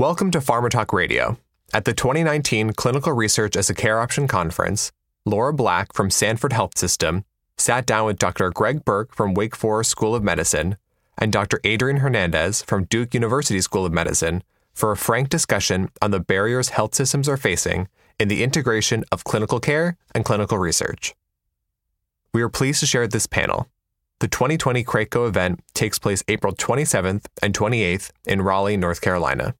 Welcome to Pharma Talk Radio. At the 2019 Clinical Research as a Care Option Conference, Lora Black from Sanford Health System sat down with Dr. Greg Burke from Wake Forest School of Medicine and Dr. Adrian Hernandez from Duke University School of Medicine for a frank discussion on the barriers health systems are facing in the integration of clinical care and clinical research. We are pleased to share this panel. The 2020 CRAACO event takes place April 27th and 28th in Raleigh, North Carolina.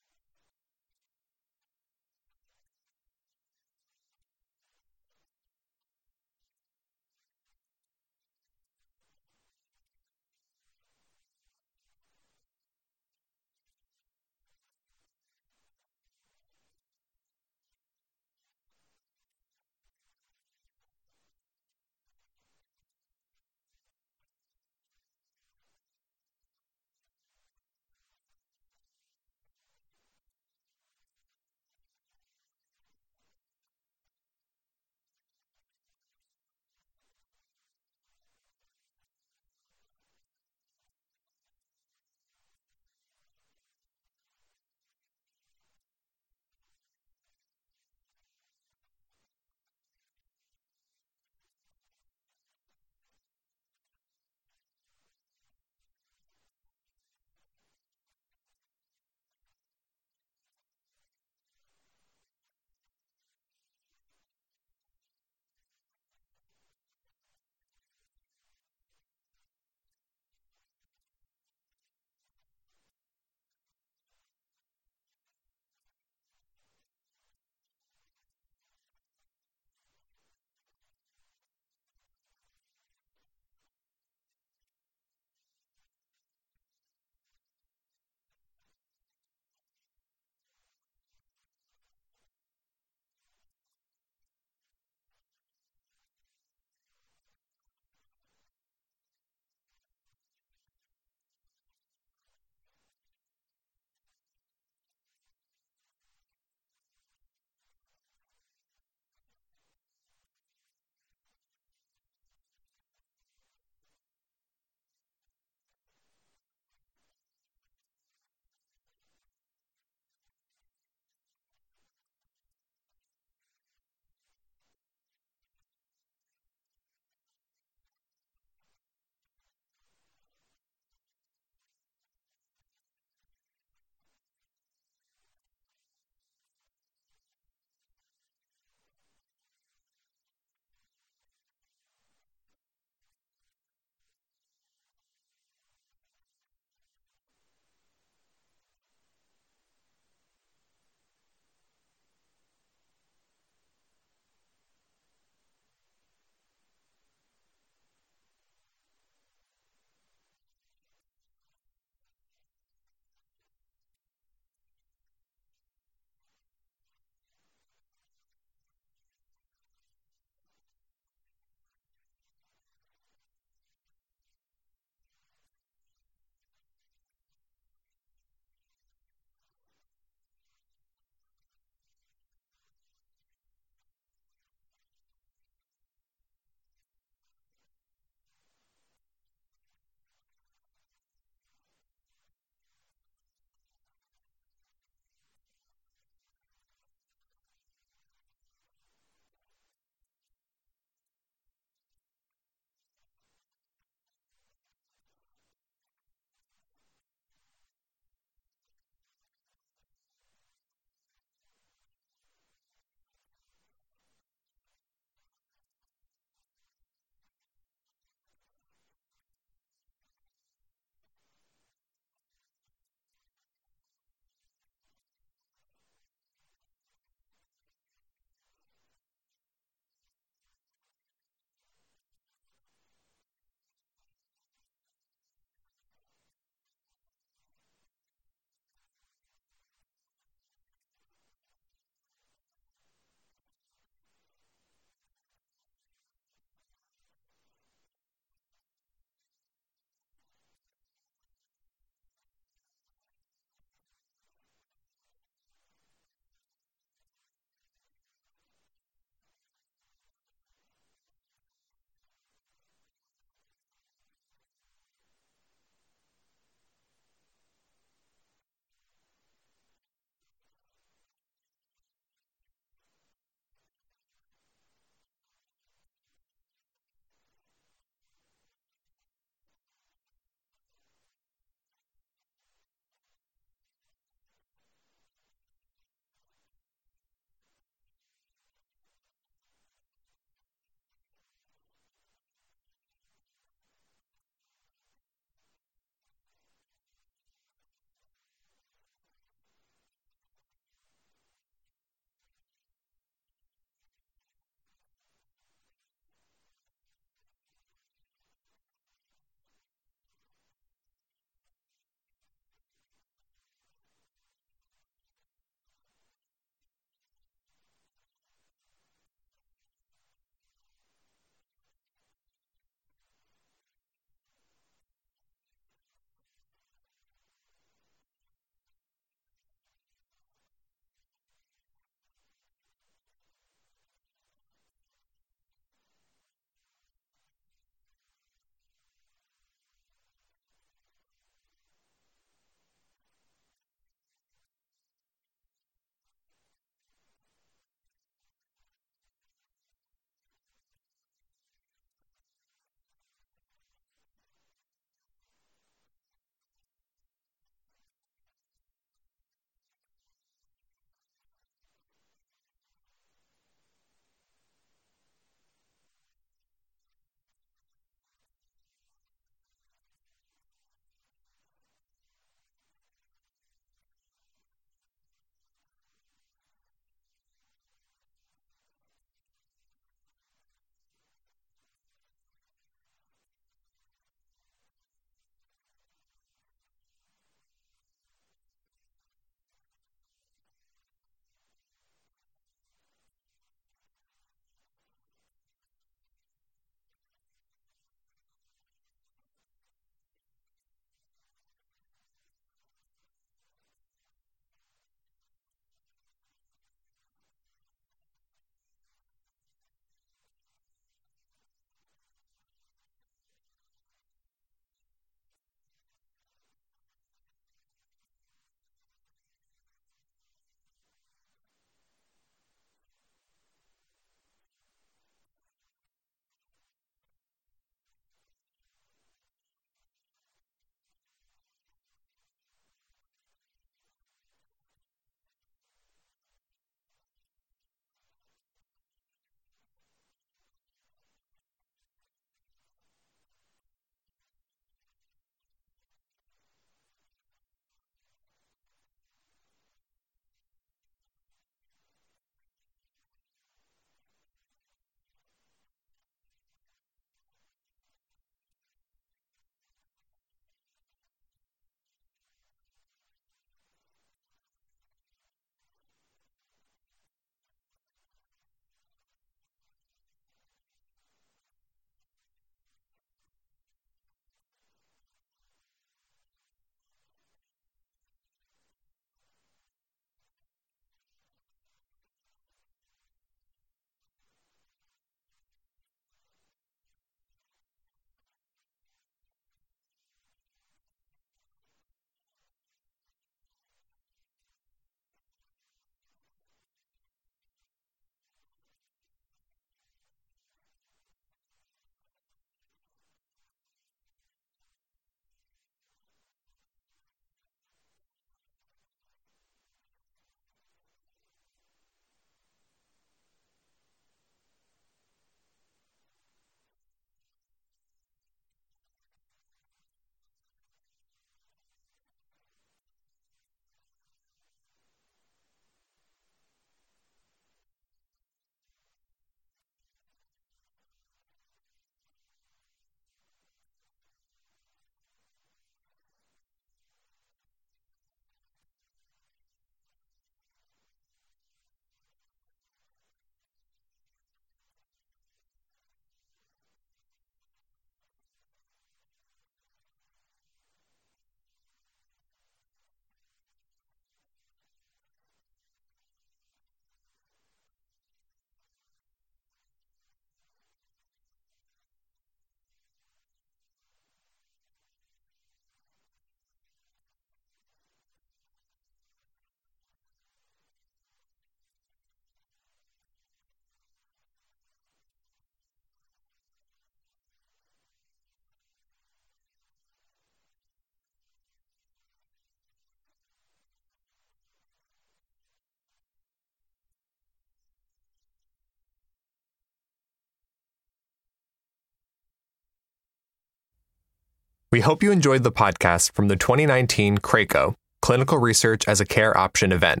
We hope you enjoyed the podcast from the 2019 CRAACO, Clinical Research as a Care Option event.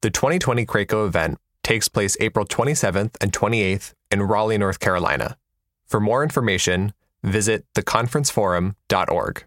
The 2020 CRAACO event takes place April 27th and 28th in Raleigh, North Carolina. For more information, visit theconferenceforum.org.